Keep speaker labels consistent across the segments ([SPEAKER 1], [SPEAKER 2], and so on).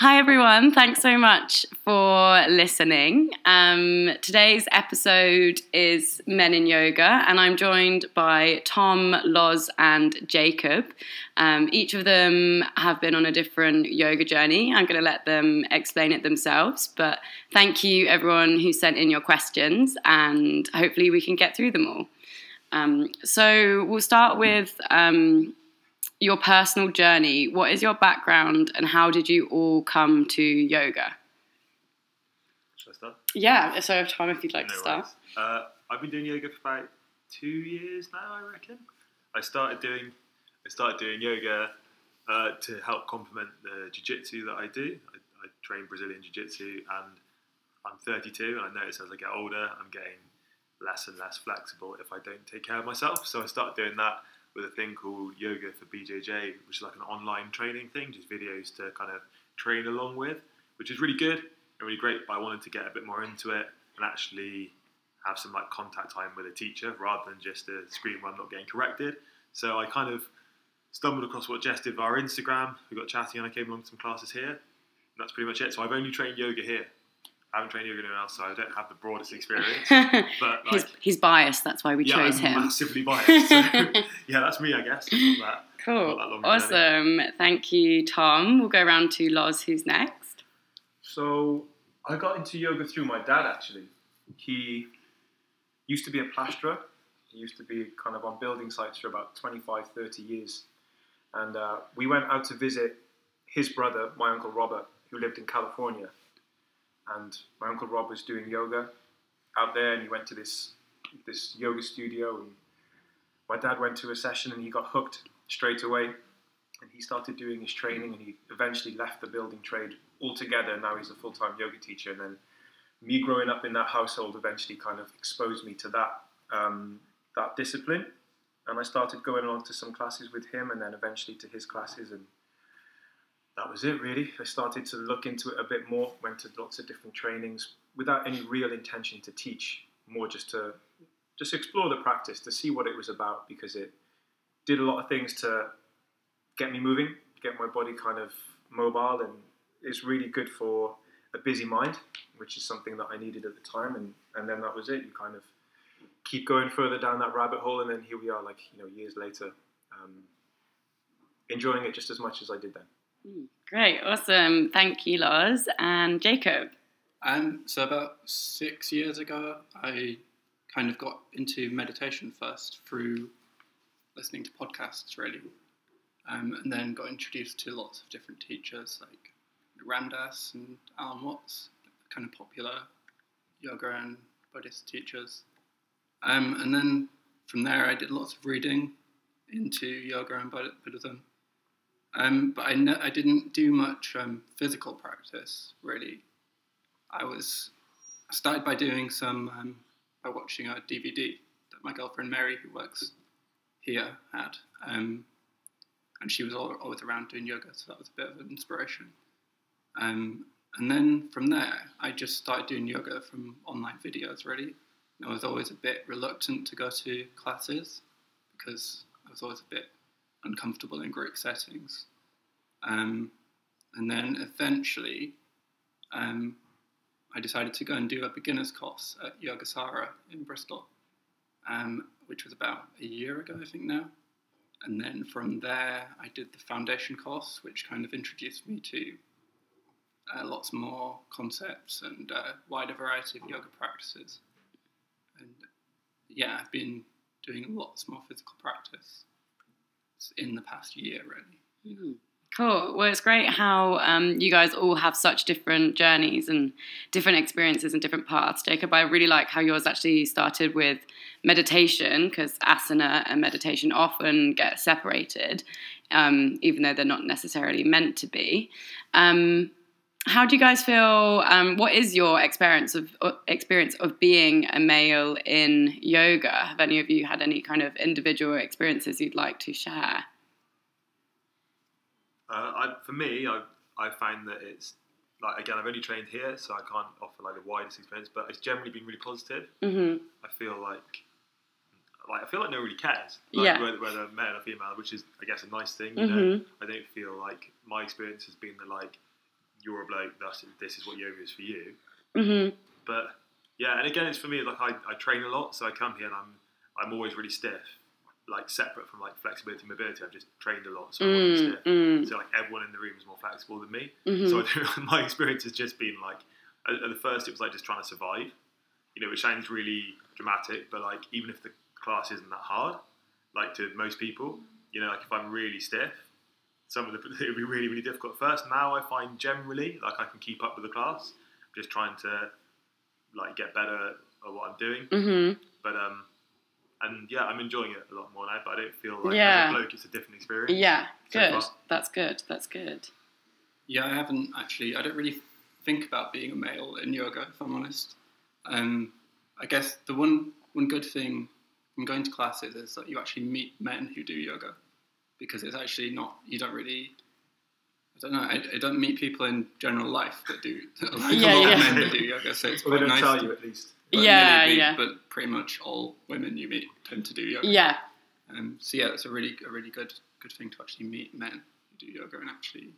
[SPEAKER 1] Hi, everyone. Thanks so much for listening. Um, today's episode is Men in Yoga, and I'm joined by Tom, Loz, and Jacob. Um, each of them have been on a different yoga journey. I'm going to let them explain it themselves, but thank you, everyone who sent in your questions, and hopefully, we can get through them all. Um, so, we'll start with um, your personal journey. What is your background and how did you all come to yoga?
[SPEAKER 2] Should I start?
[SPEAKER 1] Yeah, so I have time if you'd like
[SPEAKER 2] No
[SPEAKER 1] to start.
[SPEAKER 2] Uh, I've been doing yoga for about two years now, I reckon. I started doing I started doing yoga uh, to help complement the jiu-jitsu that I do. I, I train Brazilian jiu-jitsu and I'm 32 and I notice as I get older I'm getting less and less flexible if I don't take care of myself. So I started doing that with a thing called Yoga for BJJ, which is like an online training thing, just videos to kind of train along with, which is really good and really great. But I wanted to get a bit more into it and actually have some like contact time with a teacher rather than just a screen where I'm not getting corrected. So I kind of stumbled across what Jess did via Instagram. We got chatting and I came along to some classes here. That's pretty much it. So I've only trained yoga here. I haven't trained yoga anywhere else, so I don't have the broadest experience. But
[SPEAKER 1] he's,
[SPEAKER 2] like,
[SPEAKER 1] he's biased, that's why we
[SPEAKER 2] yeah,
[SPEAKER 1] chose
[SPEAKER 2] I'm
[SPEAKER 1] him.
[SPEAKER 2] massively biased. So, yeah, that's me, I guess. That.
[SPEAKER 1] Cool.
[SPEAKER 2] Not that long
[SPEAKER 1] Awesome. Thank you, Tom. We'll go around to Loz, who's next.
[SPEAKER 3] So I got into yoga through my dad actually. He used to be a plasterer. He used to be kind of on building sites for about 25, 30 years. And uh, we went out to visit his brother, my uncle Robert, who lived in California. And my uncle Rob was doing yoga out there, and he went to this this yoga studio. And my dad went to a session, and he got hooked straight away. And he started doing his training, and he eventually left the building trade altogether. Now he's a full time yoga teacher. And then me growing up in that household eventually kind of exposed me to that um, that discipline. And I started going along to some classes with him, and then eventually to his classes, and that was it really. I started to look into it a bit more. Went to lots of different trainings without any real intention to teach, more just to just explore the practice to see what it was about because it did a lot of things to get me moving, get my body kind of mobile, and it's really good for a busy mind, which is something that I needed at the time. And, and then that was it. You kind of keep going further down that rabbit hole, and then here we are, like you know, years later, um, enjoying it just as much as I did then.
[SPEAKER 1] Great. Awesome. Thank you, Loz And Jacob.
[SPEAKER 4] Um, so about six years ago, I kind of got into meditation first through listening to podcasts, really, um, and then got introduced to lots of different teachers like Ram Dass and Alan Watts, kind of popular yoga and Buddhist teachers. Um, and then from there, I did lots of reading into yoga and Buddhism. Um, but I, I didn't do much um, physical practice, really. I was I started by doing some um, by watching a DVD that my girlfriend Mary, who works here, had, um, and she was al- always around doing yoga, so that was a bit of an inspiration. Um, and then from there, I just started doing yoga from online videos. Really, and I was always a bit reluctant to go to classes because I was always a bit uncomfortable in group settings. Um, and then eventually, um, I decided to go and do a beginner's course at Yogasara in Bristol, um, which was about a year ago, I think now. And then from there, I did the foundation course, which kind of introduced me to uh, lots more concepts and uh, wider variety of yoga practices. And yeah, I've been doing lots more physical practice in the past year, really.
[SPEAKER 1] Cool. Well, it's great how um, you guys all have such different journeys and different experiences and different paths. Jacob, I really like how yours actually started with meditation because asana and meditation often get separated, um, even though they're not necessarily meant to be. Um, how do you guys feel? Um, what is your experience of uh, experience of being a male in yoga? Have any of you had any kind of individual experiences you'd like to share?
[SPEAKER 2] Uh, I, for me, I I find that it's like again, I've only trained here, so I can't offer like the widest experience, but it's generally been really positive.
[SPEAKER 1] hmm
[SPEAKER 2] I feel like like I feel like no one really cares, like,
[SPEAKER 1] Yeah.
[SPEAKER 2] whether, whether male or female, which is I guess a nice thing. You know,
[SPEAKER 1] Mhm.
[SPEAKER 2] I don't feel like my experience has been that like you're a bloke, thus this is what yoga is for you.
[SPEAKER 1] hmm
[SPEAKER 2] But yeah, and again, it's for me like I, I train a lot, so I come here and I'm I'm always really stiff, like separate from like flexibility and mobility. I've just trained a lot, so I'm always
[SPEAKER 1] Mm,
[SPEAKER 2] stiff.
[SPEAKER 1] mm,
[SPEAKER 2] So like everyone in the room is more flexible than me.
[SPEAKER 1] mhm.
[SPEAKER 2] So my experience has just been like at, at the first it was like just trying to survive, you know, which sounds really dramatic, but like even if the class isn't that hard, like to most people, you know, like if I'm really stiff, some of the it would be really really difficult at first. Now I find generally like I can keep up with the class. I'm just trying to like get better at what I'm doing,
[SPEAKER 1] Mhm.
[SPEAKER 2] but um. And yeah, I'm enjoying it a lot more now, but I don't feel like
[SPEAKER 1] Yeah.
[SPEAKER 2] as a bloke it's a different experience.
[SPEAKER 1] Yeah,
[SPEAKER 2] So
[SPEAKER 1] good.
[SPEAKER 2] far.
[SPEAKER 1] That's good. That's good.
[SPEAKER 4] Yeah, I haven't actually. I don't really think about being a male in yoga, if I'm honest. Um, I guess the one one good thing from going to classes is that you actually meet men who do yoga, because it's actually not. You don't really. I don't know. I, I don't meet people in general life that do like
[SPEAKER 1] Yeah,
[SPEAKER 4] a lot
[SPEAKER 1] yeah.
[SPEAKER 4] of men that do yoga, so it's
[SPEAKER 3] Well, they
[SPEAKER 4] quite
[SPEAKER 3] don't
[SPEAKER 4] nice.
[SPEAKER 3] tell
[SPEAKER 4] to-
[SPEAKER 3] you at least.
[SPEAKER 4] but
[SPEAKER 1] Yeah,
[SPEAKER 4] maybe,
[SPEAKER 1] yeah.
[SPEAKER 4] But pretty much all women you meet tend to do yoga.
[SPEAKER 1] Yeah,
[SPEAKER 4] Um, so yeah, it's a really a really good good thing to actually meet men who do yoga and actually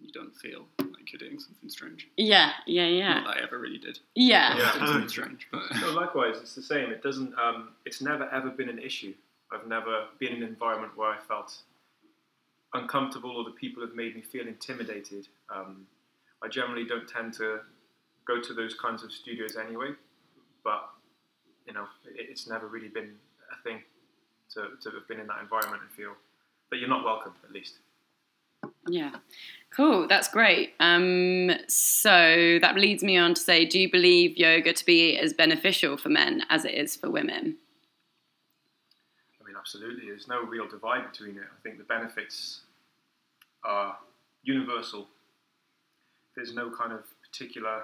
[SPEAKER 4] you don't feel like you're doing something strange.
[SPEAKER 1] yeah, yeah, yeah,
[SPEAKER 4] Not that I ever really did.
[SPEAKER 1] yeah.
[SPEAKER 3] Yeah.
[SPEAKER 4] Something strange, but
[SPEAKER 3] No, likewise, it's the same. It doesn't. Um, it's never ever been an issue. I've never been in an environment where I felt uncomfortable or the people have made me feel intimidated. Um, I generally don't tend to go to those kinds of studios anyway, but you know, it, it's never really been a thing to, to have been in that environment and feel that you're not welcome, at least.
[SPEAKER 1] Yeah. Cool. That's great. Um, so that leads me on to say, do you believe yoga to be as beneficial for men as it is for women?
[SPEAKER 3] Absolutely. There's no real divide between it. I think the benefits are universal. There's no kind of particular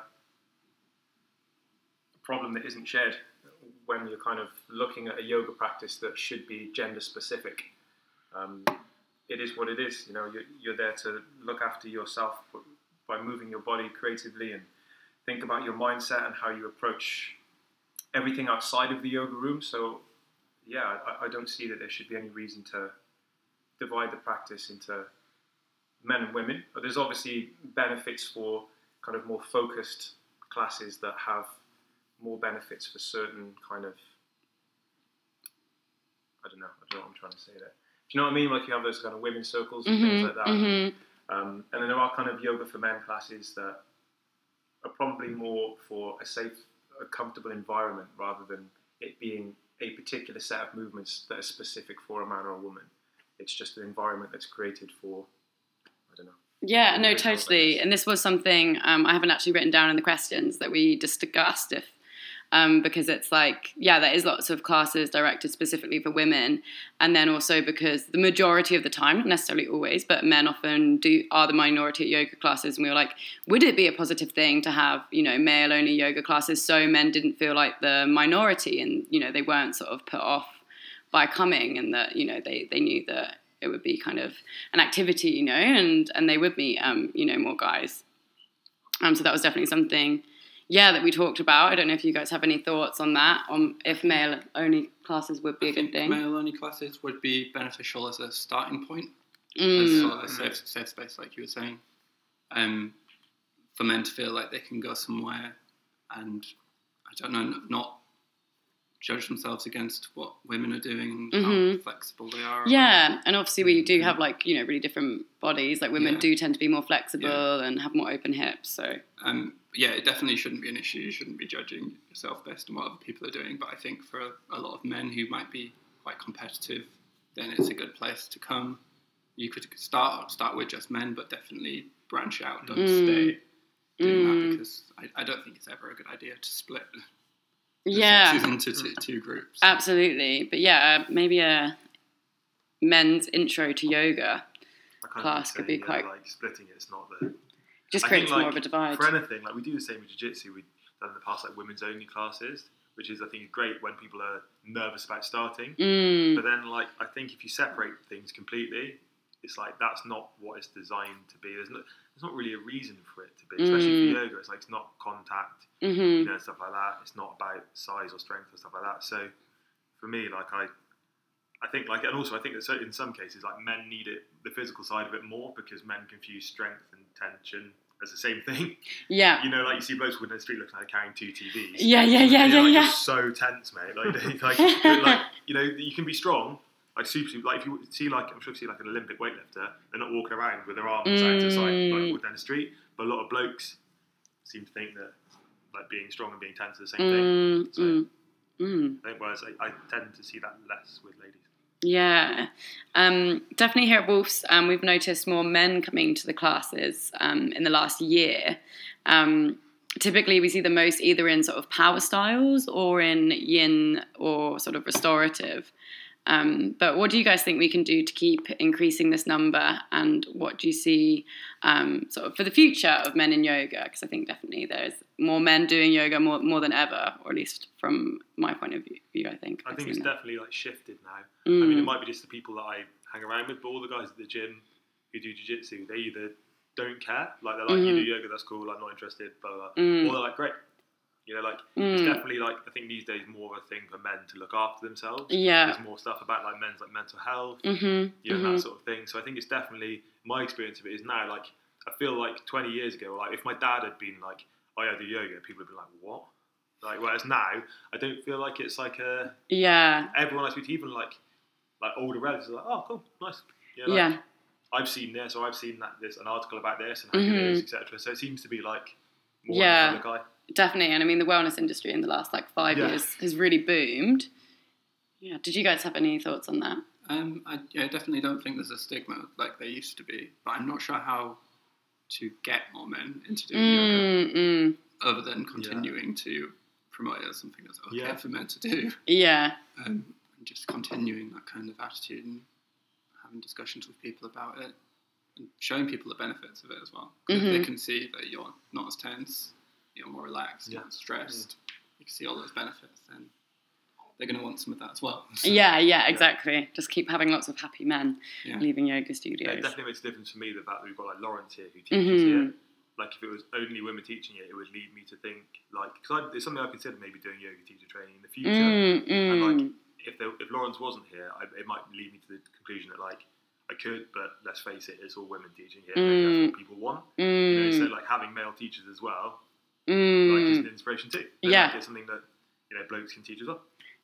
[SPEAKER 3] problem that isn't shared when you're kind of looking at a yoga practice that should be gender specific. Um, it is what it is. You know, you're, you're there to look after yourself by moving your body creatively and think about your mindset and how you approach everything outside of the yoga room. So yeah, I, I don't see that there should be any reason to divide the practice into men and women. But there's obviously benefits for kind of more focused classes that have more benefits for certain kind of. I don't know. I don't know what I'm trying to say there. Do you know what I mean? Like you have those kind of women's circles and things
[SPEAKER 1] Mhm,
[SPEAKER 3] like that.
[SPEAKER 1] mhm.
[SPEAKER 3] Um, and then there are kind of yoga for men classes that are probably more for a safe, a comfortable environment rather than it being a particular set of movements that are specific for a man or a woman. It's just an environment that's created for, I don't know.
[SPEAKER 1] Yeah, no, totally. And this was something um, I haven't actually written down in the questions that we discussed if. Um, because it's like, yeah, there is lots of classes directed specifically for women, and then also because the majority of the time, not necessarily always, but men often do are the minority at yoga classes, and we were like, would it be a positive thing to have you know male only yoga classes? So men didn't feel like the minority, and you know they weren't sort of put off by coming, and that you know they they knew that it would be kind of an activity, you know, and and they would meet, um, you know, more guys. Um, so that was definitely something, yeah, that we talked about. I don't know if you guys have any thoughts on that, on if male only classes would be a
[SPEAKER 4] I
[SPEAKER 1] good thing.
[SPEAKER 4] male only classes would be beneficial as a starting point, as
[SPEAKER 1] Mm,
[SPEAKER 4] sort of a safe, safe space, like you were saying. Um, for men to feel like they can go somewhere and I don't know, not judge themselves against what women are doing and how
[SPEAKER 1] Mhm.
[SPEAKER 4] flexible they are.
[SPEAKER 1] yeah, and obviously we do have like you know really different bodies. Like women
[SPEAKER 4] Yeah.
[SPEAKER 1] do tend to be more flexible and have more open hips. So
[SPEAKER 4] Um, yeah, it definitely shouldn't be an issue. You shouldn't be judging yourself based on what other people are doing. But I think for a, a lot of men who might be quite competitive, then it's a good place to come. You could start start with just men, but definitely branch out. Don't
[SPEAKER 1] Mm.
[SPEAKER 4] stay doing
[SPEAKER 1] Mm.
[SPEAKER 4] that because I, I don't think it's ever a good idea to split
[SPEAKER 1] yeah,
[SPEAKER 4] sexes into two, two groups.
[SPEAKER 1] absolutely. But yeah, maybe a men's intro to yoga
[SPEAKER 2] I kind of
[SPEAKER 1] Class could be quite-
[SPEAKER 2] like splitting it. It's not the
[SPEAKER 1] just
[SPEAKER 2] I think,
[SPEAKER 1] creates more
[SPEAKER 2] like,
[SPEAKER 1] of a divide.
[SPEAKER 2] for anything. Like we do the same with jiu-jitsu. We've done in the past like women's only classes, which is I think great when people are nervous about starting.
[SPEAKER 1] Mm,
[SPEAKER 2] But then like I think if you separate things completely, it's like that's not what it's designed to be. There's no, there's not really a reason for it to be, especially
[SPEAKER 1] Mm.
[SPEAKER 2] for yoga. It's like it's not contact,
[SPEAKER 1] hmm
[SPEAKER 2] you know, stuff like that. It's not about size or strength or stuff like that. So for me, like I, I think like, and also I think that so- in some cases, like men need it, the physical side of it more because men confuse strength and tension as the same thing.
[SPEAKER 1] Yeah.
[SPEAKER 2] You know, like you see blokes walking down the street looking like carrying two TVs.
[SPEAKER 1] Yeah, yeah, yeah, yeah,
[SPEAKER 2] you're, like,
[SPEAKER 1] yeah.
[SPEAKER 2] So tense, mate. Like, like, like, you know, you can be strong. Like super, super, like if you see like I'm sure you see like an Olympic weightlifter, they're not walking around with their arms side to side
[SPEAKER 1] Mm.
[SPEAKER 2] like walking down the street. But a lot of blokes seem to think that like being strong and being tense are the same thing.
[SPEAKER 1] Mm,
[SPEAKER 2] So-
[SPEAKER 1] mm, mm.
[SPEAKER 2] I think whereas I, I tend to see that less with ladies.
[SPEAKER 1] Yeah, um, definitely here at Wolves, um, we've noticed more men coming to the classes um, in the last year. Um, typically, we see the most either in sort of power styles or in yin or sort of restorative. Um, but what do you guys think we can do to keep increasing this number? And what do you see um, sort of for the future of men in yoga? Because I think definitely there's more men doing yoga more, more than ever, or at least from my point of view, I think.
[SPEAKER 2] I
[SPEAKER 1] I've
[SPEAKER 2] think it's
[SPEAKER 1] that.
[SPEAKER 2] definitely like shifted now.
[SPEAKER 1] Mm.
[SPEAKER 2] I mean, it might be just the people that I hang around with, but all the guys at the gym who do jiu-jitsu, they either don't care, like they're like, you do yoga, that's cool, I'm not interested, blah, blah, blah.
[SPEAKER 1] Mm.
[SPEAKER 2] or they're like, great. You know, like, it's
[SPEAKER 1] Mm.
[SPEAKER 2] definitely like, I think these days more of a thing for men to look after themselves.
[SPEAKER 1] Yeah.
[SPEAKER 2] There's more stuff about like men's like mental health,
[SPEAKER 1] Mm-hmm.
[SPEAKER 2] you know, that sort of thing. So I think it's definitely, my experience of it is now, like, I feel like 20 years ago, like, if my dad had been like, oh yeah, I do yoga, people would be like, what? Like, whereas now, I don't feel like it's like a,
[SPEAKER 1] Yeah.
[SPEAKER 2] everyone I speak to, even like like older relatives, are like, oh, cool, nice. You know, like,
[SPEAKER 1] Yeah.
[SPEAKER 2] I've seen this, or I've seen that this an article about this and how good it is, etc. So it seems to be like more
[SPEAKER 1] Yeah.
[SPEAKER 2] in the public eye.
[SPEAKER 1] Definitely. And I mean, the wellness industry in the last like five
[SPEAKER 2] Yeah.
[SPEAKER 1] years has really boomed. Yeah. Did you guys have any thoughts on that?
[SPEAKER 4] Um, I, yeah, I definitely don't think there's a stigma like there used to be, but I'm not sure how to get more men into doing yoga
[SPEAKER 1] Mm, mm.
[SPEAKER 4] other than continuing to promote it as something that's okay
[SPEAKER 2] Yeah.
[SPEAKER 4] for men to do,
[SPEAKER 1] Yeah.
[SPEAKER 4] um, and just continuing that kind of attitude and having discussions with people about it and showing people the benefits of it as well. If
[SPEAKER 1] Mhm.
[SPEAKER 4] they can see that you're not as tense, you're more relaxed,
[SPEAKER 2] Yeah.
[SPEAKER 4] not stressed, you can see all those benefits, then they're going to want some of that as well. So,
[SPEAKER 1] Yeah. Yeah. Exactly. Just keep having lots of happy men
[SPEAKER 4] yeah.
[SPEAKER 1] leaving yoga
[SPEAKER 2] Yeah, it
[SPEAKER 1] studios.
[SPEAKER 2] definitely makes a difference for me the fact that we've got like Lawrence here who teaches
[SPEAKER 1] Mhm.
[SPEAKER 2] here. Like if it was only women teaching it, it would lead me to think like because it's something I consider maybe doing yoga teacher training in the future.
[SPEAKER 1] Mm,
[SPEAKER 2] And
[SPEAKER 1] mm.
[SPEAKER 2] like if there, if Lawrence wasn't here, I, it might lead me to the conclusion that like I could, but let's face it, it's all women teaching here. Maybe that's what people want. You know, so
[SPEAKER 1] Mm,
[SPEAKER 2] like having male teachers as well, like is
[SPEAKER 1] mm.
[SPEAKER 2] an inspiration too.
[SPEAKER 1] Yeah.
[SPEAKER 2] like, it's something that you know blokes can teach as well.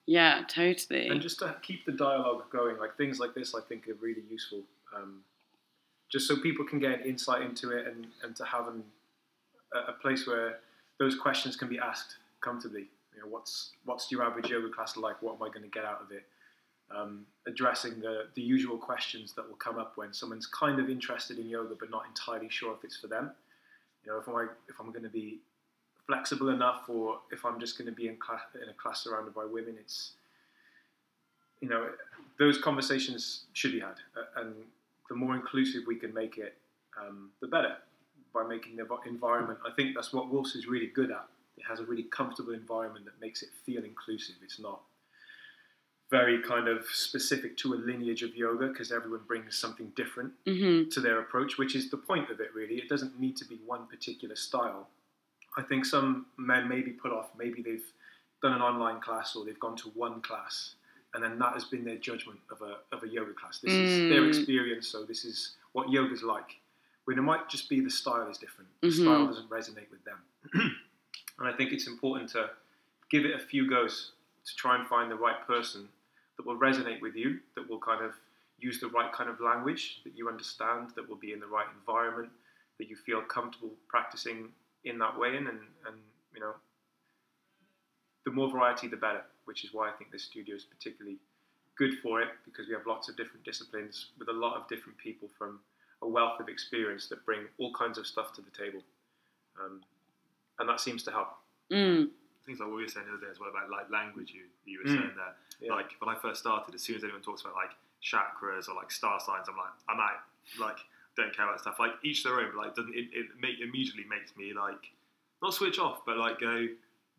[SPEAKER 1] Yeah. Totally.
[SPEAKER 3] And just to keep the dialogue going, like things like this, I think are really useful. Um, just so people can get an insight into it and, and to have an, a, a place where those questions can be asked comfortably. Know, what's what's your average yoga class like? What am I going to get out of it? Um, addressing the, the usual questions that will come up when someone's kind of interested in yoga but not entirely sure if it's for them. You know, if I if I'm going to be flexible enough, or if I'm just going to be in class in a class surrounded by women, it's you know those conversations should be had, uh, and the more inclusive we can make it, um, the better. By making the environment, I think that's what Wolves is really good at. It has a really comfortable environment that makes it feel inclusive. It's not very kind of specific to a lineage of yoga because everyone brings something different
[SPEAKER 1] hmm
[SPEAKER 3] to their approach, which is the point of it, really. It doesn't need to be one particular style. I think some men may be put off, maybe they've done an online class or they've gone to one class, and then that has been their judgment of a, of a yoga class. This is their
[SPEAKER 1] Mm.
[SPEAKER 3] experience, so this is what yoga's like. When it might just be the style is different, the
[SPEAKER 1] Mhm.
[SPEAKER 3] style doesn't resonate with them. and I think it's important to give it a few goes to try and find the right person that will resonate with you, that will kind of use the right kind of language that you understand, that will be in the right environment, that you feel comfortable practicing in that way in, and, and you know, the more variety, the better. Which is why I think this studio is particularly good for it because we have lots of different disciplines with a lot of different people from a wealth of experience that bring all kinds of stuff to the table, um, and that seems to help.
[SPEAKER 1] Mm.
[SPEAKER 2] Things like what we were saying the other day as well about like language you you were
[SPEAKER 3] Mm.
[SPEAKER 2] saying there.
[SPEAKER 3] Yeah.
[SPEAKER 2] Like when I first started, as soon as anyone talks about like chakras or like star signs, I'm like I'm out. Like don't care about stuff. Like each their own. But like doesn't it, it make, immediately makes me like not switch off, but like go.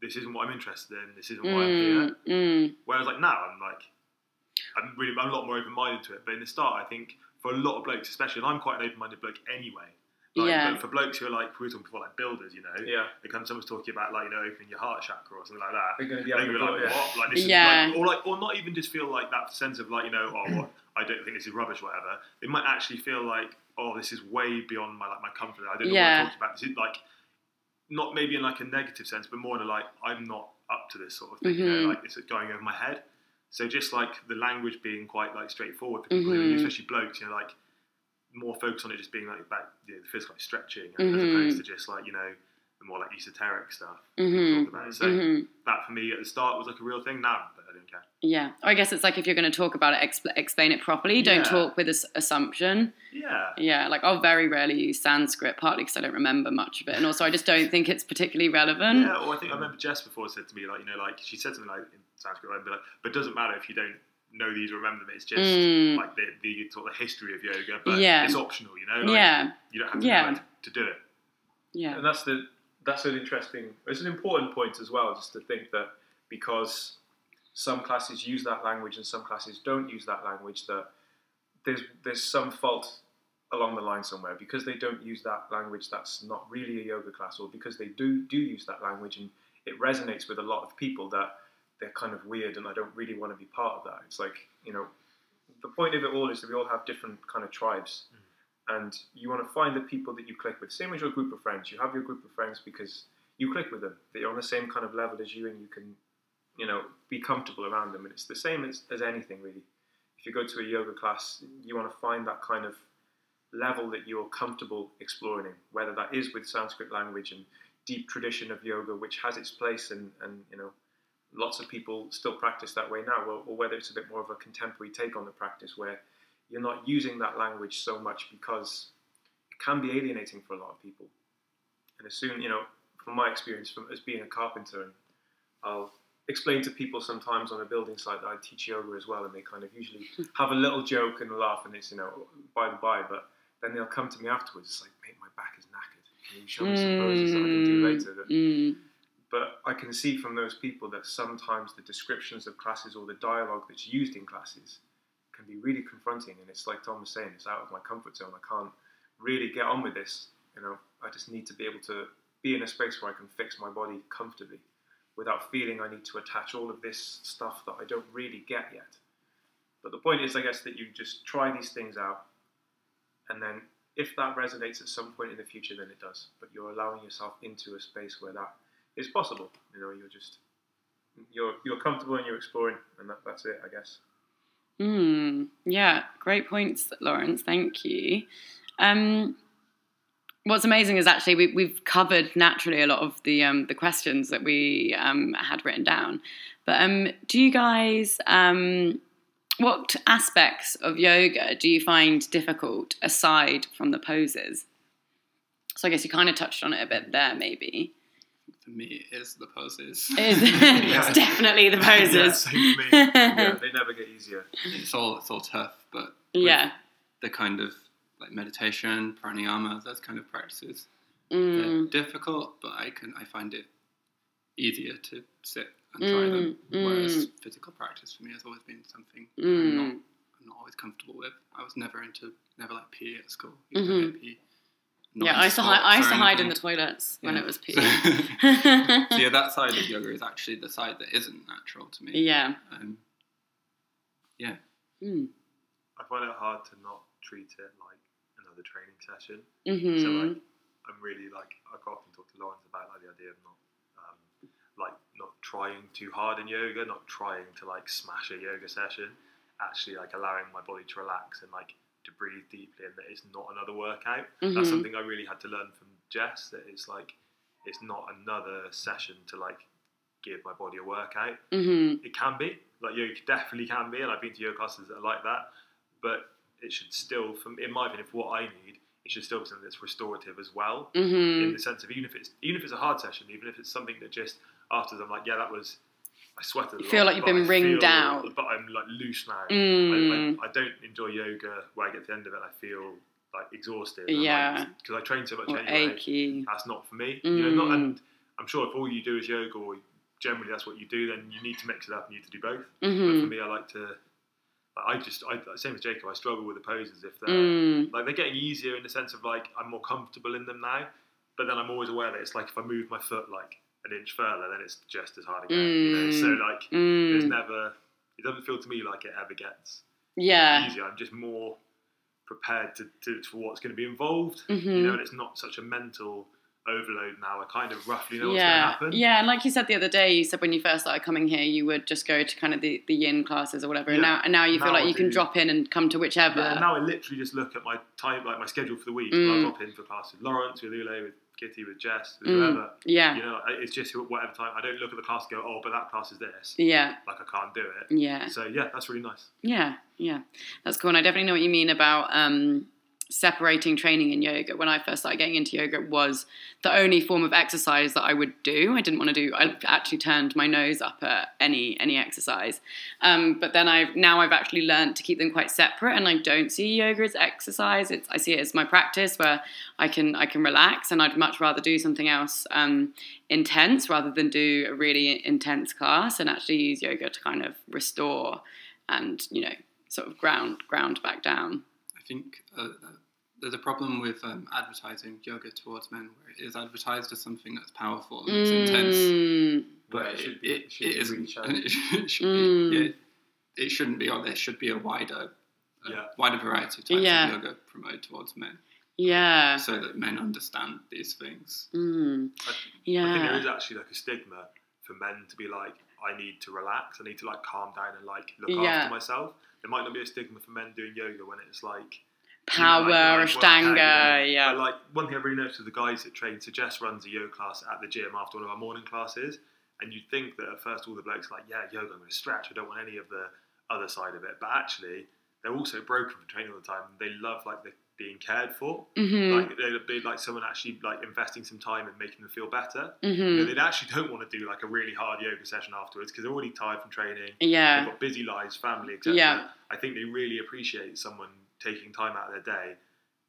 [SPEAKER 2] This isn't what I'm interested in. This isn't why I'm here.
[SPEAKER 1] Mm, mm.
[SPEAKER 2] Whereas like now, I'm like, I'm really, I'm a lot more open-minded to it. But in the start, I think for a lot of blokes, especially, and I'm quite an open-minded bloke anyway. Like,
[SPEAKER 1] Yeah.
[SPEAKER 2] But for blokes who are like, we were talking before, like builders, you know,
[SPEAKER 3] Yeah,
[SPEAKER 2] they come someone's talking about like, you know, opening your heart chakra or something like that.
[SPEAKER 3] they're going to be
[SPEAKER 2] They're gonna be like,
[SPEAKER 3] yeah.
[SPEAKER 2] what? Like this
[SPEAKER 1] Yeah.
[SPEAKER 2] is like, or like, or not even just feel like that sense of like, you know, oh, what? I don't think this is rubbish, whatever. They might actually feel like oh, this is way beyond my like my comfort. I don't know
[SPEAKER 1] Yeah.
[SPEAKER 2] what I'm talking about. This is like not maybe in like a negative sense, but more in a like I'm not up to this sort of thing. You
[SPEAKER 1] Mhm.
[SPEAKER 2] know, like it's going over my head. So just like the language being quite like straightforward for people,
[SPEAKER 1] Mhm.
[SPEAKER 2] especially blokes, you know, like more focus on it just being like about you know, the physical like stretching as
[SPEAKER 1] Mhm.
[SPEAKER 2] opposed to just like you know the more like esoteric stuff.
[SPEAKER 1] Mhm.
[SPEAKER 2] talk about. So
[SPEAKER 1] Mhm.
[SPEAKER 2] that for me at the start was like a real thing. Now I don't care.
[SPEAKER 1] Yeah, I guess it's like if you're going to talk about it, expl- explain it properly. Don't
[SPEAKER 2] Yeah.
[SPEAKER 1] talk with this assumption.
[SPEAKER 2] Yeah.
[SPEAKER 1] Yeah, like I'll very rarely use Sanskrit, partly because I don't remember much of it, and also I just don't think it's particularly relevant.
[SPEAKER 2] Yeah, or I think I remember Jess before said to me, like, you know, like she said something like in Sanskrit, like, but it doesn't matter if you don't know these or remember them. It's just
[SPEAKER 1] Mm.
[SPEAKER 2] like the, the sort of history of yoga, but
[SPEAKER 1] Yeah.
[SPEAKER 2] it's optional, you know. Like,
[SPEAKER 1] yeah,
[SPEAKER 2] you don't have to
[SPEAKER 1] Yeah.
[SPEAKER 2] know how to, to do it.
[SPEAKER 1] yeah.
[SPEAKER 3] And that's the that's an interesting. It's an important point as well, just to think that because some classes use that language and some classes don't use that language, that there's there's some fault along the line somewhere because they don't use that language. That's not really a yoga class, or because they do do use that language and it resonates with a lot of people that they're kind of weird and I don't really want to be part of that. It's like you know, the point of it all is that we all have different kind of tribes mm. and you want to find the people that you click with. Same as your group of friends. You have your group of friends because you click with them. They're on the same kind of level as you, and you can, you know, be comfortable around them. And it's the same as, as anything really. If you go to a yoga class, you want to find that kind of level that you're comfortable exploring in, whether that is with Sanskrit language and deep tradition of yoga, which has its place, and and you know, lots of people still practice that way now, or, or whether it's a bit more of a contemporary take on the practice where you're not using that language so much because it can be alienating for a lot of people. And as soon, you know, from my experience from as being a carpenter, and I'll explain to people sometimes on a building site that I teach yoga as well, and they kind of usually have a little joke and laugh, and it's you know by the by, but then they'll come to me afterwards. It's like, mate, my back is knackered. Can you show me some poses that I can do later? That
[SPEAKER 1] Mm.
[SPEAKER 3] But I can see from those people that sometimes the descriptions of classes or the dialogue that's used in classes can be really confronting. And it's like Tom was saying, it's out of my comfort zone. I can't really get on with this. You know, I just need to be able to be in a space where I can fix my body comfortably without feeling I need to attach all of this stuff that I don't really get yet. But the point is, I guess, that you just try these things out, and then if that resonates at some point in the future, then it does. But you're allowing yourself into a space where that is possible. You know, you're just you're you're comfortable and you're exploring, and that, that's it, I guess.
[SPEAKER 1] Mm. Yeah, great points, Lawrence. Thank you. Um, what's amazing is actually we, we've covered naturally a lot of the um, the questions that we um, had written down. But um, do you guys, um, what aspects of yoga do you find difficult aside from the poses? So I guess you kind of touched on it a bit there, maybe.
[SPEAKER 4] For me, is the poses.
[SPEAKER 1] It's, it's definitely the
[SPEAKER 2] Yeah,
[SPEAKER 1] poses.
[SPEAKER 2] same for me.
[SPEAKER 3] Yeah, they never get easier.
[SPEAKER 4] it's all it's all tough, but
[SPEAKER 1] yeah.
[SPEAKER 4] the kind of like meditation, pranayama, those kind of practices,
[SPEAKER 1] Mm.
[SPEAKER 4] they're difficult, but I can I find it easier to sit and try
[SPEAKER 1] Mm,
[SPEAKER 4] them. Whereas
[SPEAKER 1] mm.
[SPEAKER 4] physical practice for me has always been something
[SPEAKER 1] Mm.
[SPEAKER 4] I'm not I'm not always comfortable with. I was never into never like PE at school. Used to hate PE. Not
[SPEAKER 1] Yeah, I used to hide. I used to hide in the
[SPEAKER 4] anything.
[SPEAKER 1] toilets when it was PE.
[SPEAKER 4] So yeah, that side of yoga is actually the side that isn't natural to me.
[SPEAKER 1] yeah.
[SPEAKER 4] Um,
[SPEAKER 1] Mm.
[SPEAKER 2] I find it hard to not treat it like another training session.
[SPEAKER 1] hmm
[SPEAKER 2] So like, I'm really like I often talk to Lawrence about like the idea of not um, like not trying too hard in yoga, not trying to like smash a yoga session. Actually, like allowing my body to relax and like to breathe deeply, and that it's not another workout.
[SPEAKER 1] Mhm.
[SPEAKER 2] That's something I really had to learn from Jess. That it's like it's not another session to like give my body a workout
[SPEAKER 1] hmm
[SPEAKER 2] it can be like yoga definitely can be, and I've been to yoga classes that are like that. But it should still, from in my opinion, for what I need, it should still be something that's restorative as well. In
[SPEAKER 1] hmm
[SPEAKER 2] the sense of even if it's even if it's a hard session, even if it's something that just afterwards I'm like, yeah, that was I sweat A lot.
[SPEAKER 1] You feel like you've been
[SPEAKER 2] I
[SPEAKER 1] wringed
[SPEAKER 2] feel-
[SPEAKER 1] out.
[SPEAKER 2] but I'm like loose now.
[SPEAKER 1] Mm.
[SPEAKER 2] I, I, I don't enjoy yoga where I get to the end of it, I feel like exhausted.
[SPEAKER 1] Yeah.
[SPEAKER 2] like- because I train so much
[SPEAKER 1] Or
[SPEAKER 2] anyway
[SPEAKER 1] achy.
[SPEAKER 2] that's not for me. You know, not,
[SPEAKER 1] Mm.
[SPEAKER 2] and I'm sure if all you do is yoga or generally that's what you do, then you need to mix it up and you need to do both. But for
[SPEAKER 1] hmm
[SPEAKER 2] me, I like to. I just, I, same as Jacob, I struggle with the poses if they're
[SPEAKER 1] Mm.
[SPEAKER 2] like they're getting easier in the sense of like I'm more comfortable in them now. But then I'm always aware that it's like if I move my foot like an inch further, then it's just as hard again. You know, so
[SPEAKER 1] Mm.
[SPEAKER 2] like there's
[SPEAKER 1] Mm.
[SPEAKER 2] never. It doesn't feel to me like it ever gets
[SPEAKER 1] Yeah.
[SPEAKER 2] easier. I'm just more prepared to, to for what's going to be involved. You
[SPEAKER 1] Mhm.
[SPEAKER 2] know, and it's not such a mental overload now. I kind of roughly know what's going to happen.
[SPEAKER 1] yeah, and like you said the other day, you said when you first started coming here, you would just go to kind of the, the yin classes or whatever, and
[SPEAKER 2] Yeah.
[SPEAKER 1] now and now you feel like
[SPEAKER 2] I
[SPEAKER 1] you can drop in and come to whichever.
[SPEAKER 2] Yeah, now I literally just look at my time, like my schedule for the week.
[SPEAKER 1] Mm.
[SPEAKER 2] and I drop in for class with Lawrence, with Ule, with Kitty, with Jess, with
[SPEAKER 1] Mm.
[SPEAKER 2] whoever.
[SPEAKER 1] yeah,
[SPEAKER 2] You know, it's just whatever time. I don't look at the class and go, oh, but that class is this.
[SPEAKER 1] yeah,
[SPEAKER 2] Like I can't do it.
[SPEAKER 1] yeah.
[SPEAKER 2] So yeah, that's really nice.
[SPEAKER 1] Yeah, yeah, that's cool. And I definitely know what you mean about um, separating training and yoga. When I first started getting into yoga, was the only form of exercise that I would do. I didn't want to do. I actually turned my nose up at any any exercise. Um, but then I've now I've actually learned to keep them quite separate, and I don't see yoga as exercise. It's I see it as my practice where I can I can relax, and I'd much rather do something else um, intense rather than do a really intense class, and actually use yoga to kind of restore and you know sort of ground ground back down.
[SPEAKER 4] I think uh, there's a problem with um, advertising yoga towards men, where it is advertised as something that's powerful and it's intense.
[SPEAKER 1] Mm,
[SPEAKER 3] But
[SPEAKER 4] But
[SPEAKER 3] it should be,
[SPEAKER 4] it,
[SPEAKER 3] it should
[SPEAKER 4] it
[SPEAKER 3] be
[SPEAKER 4] isn't.
[SPEAKER 3] really
[SPEAKER 4] it, should
[SPEAKER 1] Mm.
[SPEAKER 4] be, it, it shouldn't be on. There should be a wider, a
[SPEAKER 2] Yeah.
[SPEAKER 4] wider variety of types
[SPEAKER 1] Yeah.
[SPEAKER 4] of yoga promoted towards men,
[SPEAKER 1] yeah.
[SPEAKER 4] so that men understand these things.
[SPEAKER 1] Mm,
[SPEAKER 2] I, I think there is actually like a stigma for men to be like, I need to relax. I need to like calm down and like look
[SPEAKER 1] Yeah.
[SPEAKER 2] after myself. There might not be a stigma for men doing yoga when it's like
[SPEAKER 1] Power,
[SPEAKER 2] you know, like, like,
[SPEAKER 1] Ashtanga,
[SPEAKER 2] workout, you know.
[SPEAKER 1] yeah.
[SPEAKER 2] But like one thing I really noticed with the guys that train, so Jess runs a yoga class at the gym after one of our morning classes, and you'd think that at first all the blokes are like, yeah, yoga, I'm going to stretch. I don't want any of the other side of it. But actually, they're also broken from training all the time. They love like the being cared for.
[SPEAKER 1] hmm
[SPEAKER 2] Like they'd be like someone actually like investing some time and making them feel better. You
[SPEAKER 1] hmm
[SPEAKER 2] know, they actually don't want to do like a really hard yoga session afterwards because they're already tired from training.
[SPEAKER 1] Yeah.
[SPEAKER 2] They've got busy lives, family, etc.
[SPEAKER 1] Yeah.
[SPEAKER 2] I think they really appreciate someone taking time out of their day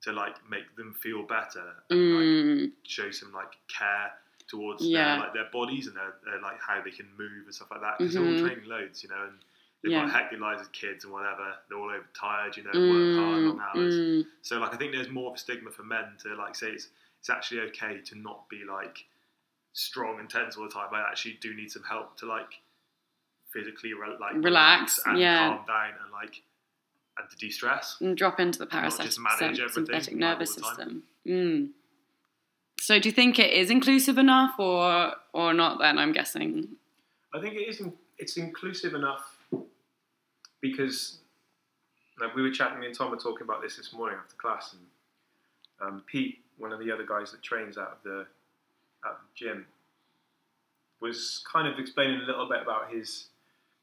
[SPEAKER 2] to like make them feel better and like
[SPEAKER 1] Mm,
[SPEAKER 2] show some like care towards
[SPEAKER 1] Yeah.
[SPEAKER 2] their like their bodies and their, their like how they can move and stuff like that because they're
[SPEAKER 1] Mhm.
[SPEAKER 2] all training loads, you know, and they've
[SPEAKER 1] Yeah.
[SPEAKER 2] got hectic lives as kids and whatever. They're all overtired, you know,
[SPEAKER 1] mm,
[SPEAKER 2] work hard, long hours.
[SPEAKER 1] mm.
[SPEAKER 2] So like I think there's more of a stigma for men to like say it's it's actually okay to not be like strong and tense all the time. I actually do need some help to like physically re- like
[SPEAKER 1] Relax,
[SPEAKER 2] and
[SPEAKER 1] yeah.
[SPEAKER 2] calm down and like and to de-stress.
[SPEAKER 1] and drop into the
[SPEAKER 2] Not just manage
[SPEAKER 1] parasympathetic
[SPEAKER 2] everything,
[SPEAKER 1] sympathetic nervous
[SPEAKER 2] all the time.
[SPEAKER 1] system. Mm. So, do you think it is inclusive enough, or or not? Then I'm guessing.
[SPEAKER 3] I think it is. in- It's inclusive enough because, like we were chatting, me and Tom were talking about this this morning after class, and um, Pete, one of the other guys that trains out of the at the gym, was kind of explaining a little bit about his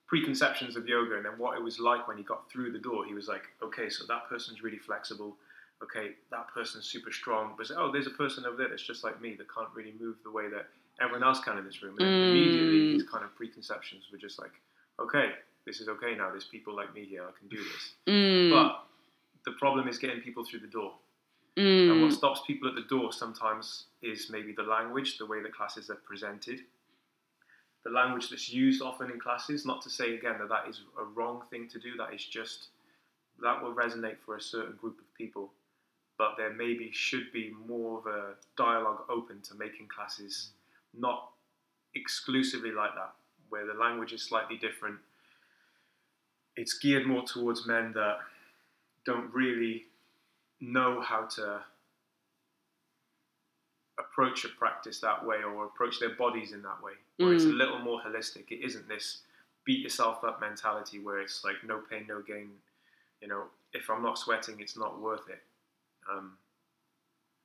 [SPEAKER 3] preconceptions of yoga and then what it was like when he got through the door. He was like, okay, so that person's really flexible. Okay, that person's super strong. But oh, there's a person over there that's just like me that can't really move the way that everyone else can in this room. And
[SPEAKER 1] Mm.
[SPEAKER 3] immediately his kind of preconceptions were just like, okay, this is okay now. There's people like me here. I can do this.
[SPEAKER 1] Mm,
[SPEAKER 3] But the problem is getting people through the door. And what
[SPEAKER 1] mm,
[SPEAKER 3] stops people at the door sometimes is maybe the language, the way the classes are presented, the language that's used often in classes. Not to say again that that is a wrong thing to do, that is just, that will resonate for a certain group of people. But there maybe should be more of a dialogue open to making classes not exclusively like that, where the language is slightly different. It's geared more towards men that don't really know how to approach a practice that way or approach their bodies in that way. Where it's a
[SPEAKER 1] Mm.
[SPEAKER 3] little more holistic. It isn't this beat yourself up mentality where it's like no pain no gain. You know if i'm not sweating it's not worth it. Um,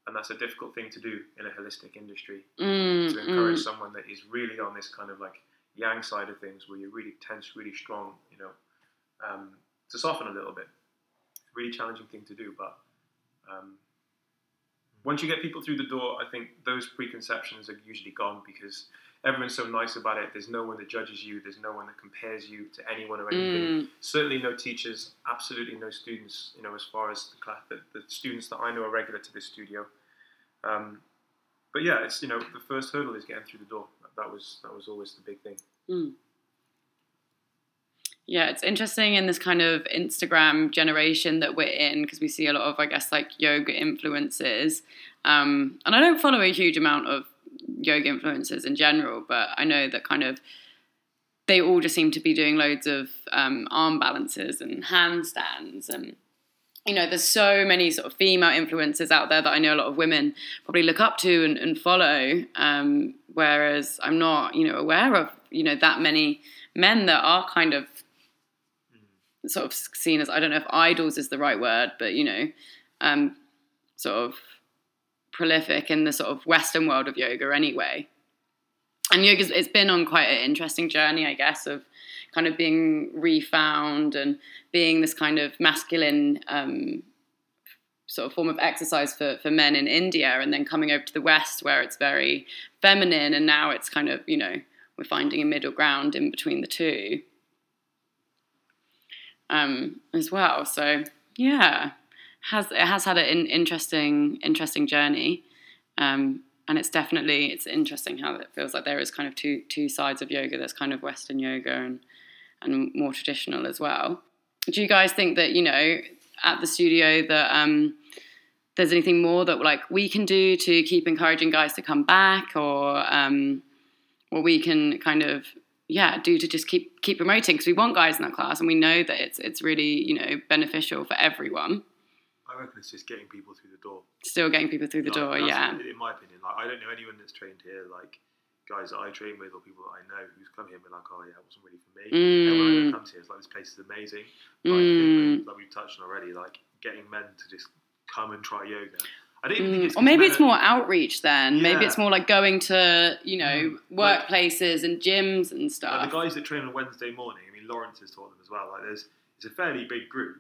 [SPEAKER 3] and that's a difficult thing to do in a holistic industry.
[SPEAKER 1] Mm,
[SPEAKER 3] to encourage
[SPEAKER 1] mm.
[SPEAKER 3] someone that is really on this kind of like yang side of things where you're really tense really strong you know um, to soften a little bit really challenging thing to do but um, once you get people through the door i think those preconceptions are usually gone because everyone's so nice about it there's no one that judges you there's no one that compares you to anyone or anything
[SPEAKER 1] Mm,
[SPEAKER 3] certainly no teachers, absolutely no students. You know, as far as the, class, the, the students that I know are regular to this studio. Um, but yeah, it's you know the first hurdle is getting through the door. That was that was always the big thing.
[SPEAKER 1] mm. Yeah, it's interesting in this kind of Instagram generation that we're in because we see a lot of, I guess, like yoga influences. Um, and I don't follow a huge amount of yoga influences in general, but I know that kind of they all just seem to be doing loads of um, arm balances and handstands and you know, there's so many sort of female influences out there that I know a lot of women probably look up to and, and follow. Um, whereas I'm not, you know, aware of, you know, that many men that are kind of sort of seen as I don't know if idols is the right word, but you know, um, sort of prolific in the sort of Western world of yoga anyway. And yoga's it's been on quite an interesting journey, I guess, of kind of being refound and being this kind of masculine um, sort of form of exercise for, for men in India, and then coming over to the West where it's very feminine, and now it's kind of you know we're finding a middle ground in between the two um, as well. So yeah, has it has had an interesting interesting journey, um, and it's definitely it's interesting how it feels like there is kind of two two sides of yoga. There's kind of Western yoga and and more traditional as well. Do you guys think that you know at the studio that um, there's anything more that like we can do to keep encouraging guys to come back, or um, what we can kind of yeah do to just keep keep promoting because we want guys in that class and we know that it's it's really you know beneficial for everyone.
[SPEAKER 2] I reckon it's just getting people through the door.
[SPEAKER 1] Still getting people through the
[SPEAKER 2] Like,
[SPEAKER 1] door, yeah.
[SPEAKER 2] In my opinion, like I don't know anyone that's trained here, like guys that I train with or people that I know who's come here and been like, oh yeah, it wasn't really for me. Everyone
[SPEAKER 1] Mm,
[SPEAKER 2] that comes here is like, this place is amazing. Think,
[SPEAKER 1] mm,
[SPEAKER 2] like we've touched on already, like getting men to just come and try yoga. I don't even think
[SPEAKER 1] mm.
[SPEAKER 2] it's
[SPEAKER 1] Or maybe it's more outreach then. Maybe it's more like going to you know
[SPEAKER 2] Mm. Like-
[SPEAKER 1] workplaces and gyms and
[SPEAKER 2] are- like,
[SPEAKER 1] stuff.
[SPEAKER 2] the guys that train on Wednesday morning. I mean, Lawrence has taught them as well. Like, there's it's a fairly big group.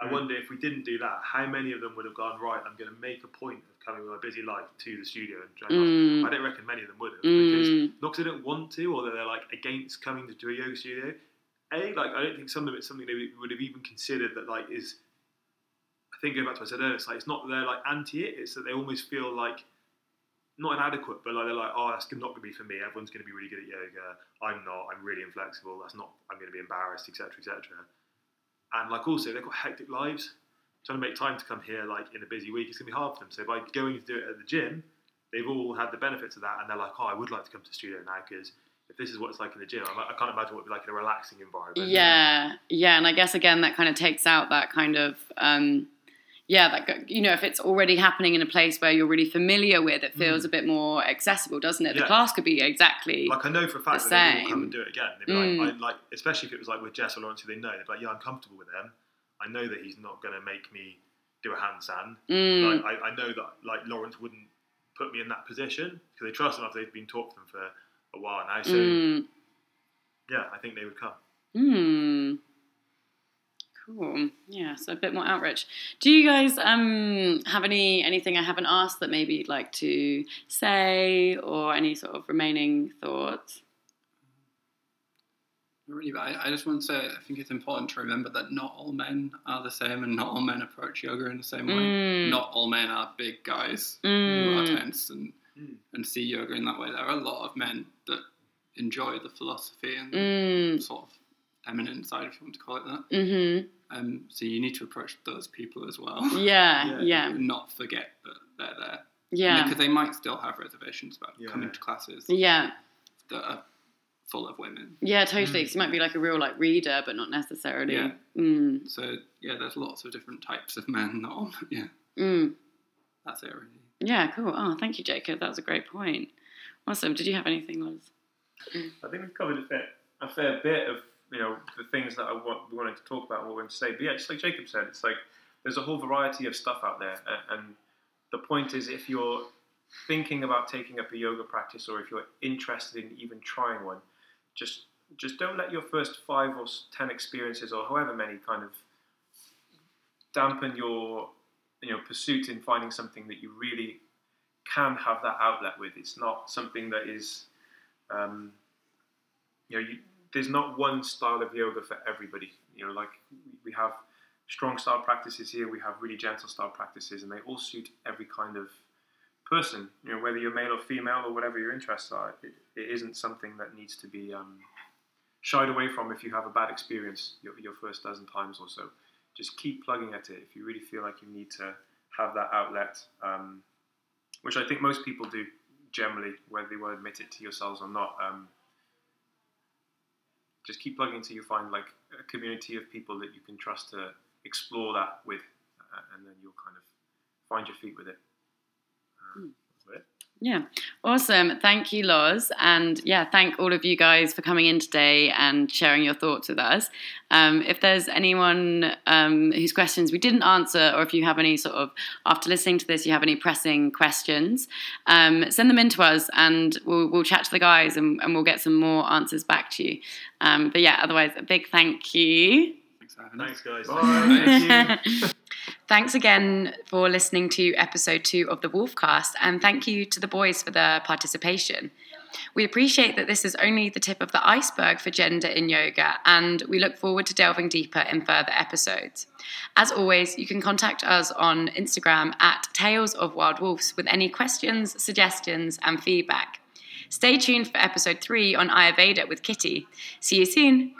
[SPEAKER 2] I
[SPEAKER 3] Mm.
[SPEAKER 2] wonder if we didn't do that, how many of them would have gone right? I'm going to make a point of coming with my busy life to the studio and train.
[SPEAKER 1] Mm,
[SPEAKER 2] I don't reckon many of them would have because
[SPEAKER 1] mm,
[SPEAKER 2] not because they don't want to or that they're like against coming to, a yoga studio. A, like I don't think some of it's something they would have even considered that like is. I think going back to what I said earlier, it's like it's not they're like anti it; it's that they almost feel like not inadequate, but like they're like, oh, that's not going to be for me. Everyone's going to be really good at yoga. I'm not. I'm really inflexible. That's not. I'm going to be embarrassed, etc., etc. And like also, they've got hectic lives. Trying to make time to come here, like in a busy week, it's going to be hard for them. So by going to do it at the gym, they've all had the benefits of that, and they're like, oh, I would like to come to the studio now because if this is what it's like in the gym, I can't imagine what it'd be like in a relaxing environment.
[SPEAKER 1] yeah, yeah, and I guess again that kind of takes out that kind of um, yeah, that you know if it's already happening in a place where you're really familiar with, it feels a bit more accessible, doesn't it? The
[SPEAKER 2] Mm.
[SPEAKER 1] Class could be exactly
[SPEAKER 2] Like I know for a fact
[SPEAKER 1] The
[SPEAKER 2] that they will come and do it again. They'd be
[SPEAKER 1] Mm.
[SPEAKER 2] like, I, like, especially if it was like with Jess or Lawrence, who they know, they'd be like, yeah, I'm comfortable with them. I know that he's not going to make me do a handstand.
[SPEAKER 1] mm,
[SPEAKER 2] Like I, I know that like Lawrence wouldn't put me in that position because they trust him after they've been taught them for a while now. So
[SPEAKER 1] mm,
[SPEAKER 2] yeah, I think they would come.
[SPEAKER 1] Mm. Cool. Yeah, so a bit more outreach. Do you guys um, have any anything I haven't asked that maybe you'd like to say, or any sort of remaining thoughts?
[SPEAKER 4] Not really, but I, I just want to say I think it's important to remember that not all men are the same and not all men approach yoga in the same way.
[SPEAKER 1] Mm,
[SPEAKER 4] Not all men are big guys who are
[SPEAKER 1] mm,
[SPEAKER 4] tense and,
[SPEAKER 2] Mm.
[SPEAKER 4] and see yoga in that way. There are a lot of men that enjoy the philosophy and
[SPEAKER 1] mm,
[SPEAKER 4] sort of feminine side, if you want to call it that.
[SPEAKER 1] mm-hmm.
[SPEAKER 4] Um, so you need to approach those people as well.
[SPEAKER 1] Yeah,
[SPEAKER 2] Yeah.
[SPEAKER 1] yeah,
[SPEAKER 4] not forget that they're there.
[SPEAKER 1] yeah,
[SPEAKER 4] Because they might still have reservations about
[SPEAKER 2] Yeah.
[SPEAKER 4] coming to classes
[SPEAKER 1] yeah,
[SPEAKER 4] that are full of women.
[SPEAKER 1] yeah, totally.
[SPEAKER 2] Mm.
[SPEAKER 1] Because you might be like a real like reader, but not necessarily.
[SPEAKER 4] Yeah.
[SPEAKER 1] Mm,
[SPEAKER 4] So yeah, there's lots of different types of men. Not all, yeah,
[SPEAKER 1] mm.
[SPEAKER 4] that's it really.
[SPEAKER 1] Yeah, cool. Oh, thank you, Jacob. That was a great point. Awesome. Did you have anything, Loz?
[SPEAKER 3] I think we've covered a fair, a fair bit of you know the things that I want, wanted to talk about what we wanted to say. But yeah, just like Jacob said, it's like there's a whole variety of stuff out there, and the point is if you're thinking about taking up a yoga practice or if you're interested in even trying one, just just don't let your first five or ten experiences or however many kind of dampen your you know pursuit in finding something that you really can have that outlet with. It's not something that is um, you know, you, there's not one style of yoga for everybody. You know, like we have strong style practices here, we have really gentle style practices, and they all suit every kind of person. You know, whether you're male or female or whatever your interests are, it, it isn't something that needs to be um, shied away from if you have a bad experience your, your first dozen times or so. Just keep plugging at it if you really feel like you need to have that outlet, um, which I think most people do generally, whether they will admit it to yourselves or not. Um, just keep plugging until you find like a community of people that you can trust to explore that with. uh, and then you'll kind of find your feet with it. That's it.
[SPEAKER 1] Yeah, awesome. Thank you, Loz. And yeah, thank all of you guys for coming in today and sharing your thoughts with us. Um, if there's anyone um, whose questions we didn't answer, or if you have any sort of, after listening to this, you have any pressing questions, um, send them in to us and we'll, we'll chat to the guys and, and we'll get some more answers back to you. Um, but yeah, otherwise, a big thank you.
[SPEAKER 4] Thanks for having us.
[SPEAKER 2] Thanks, guys.
[SPEAKER 3] Bye. Thank you.
[SPEAKER 1] Thanks again for listening to episode two of the Wolfcast, and thank you to the boys for their participation. We appreciate that this is only the tip of the iceberg for gender in yoga, and we look forward to delving deeper in further episodes. As always, you can contact us on Instagram at Tales of Wild Wolves with any questions, suggestions, and feedback. Stay tuned for episode three on Ayurveda with Kitty. See you soon.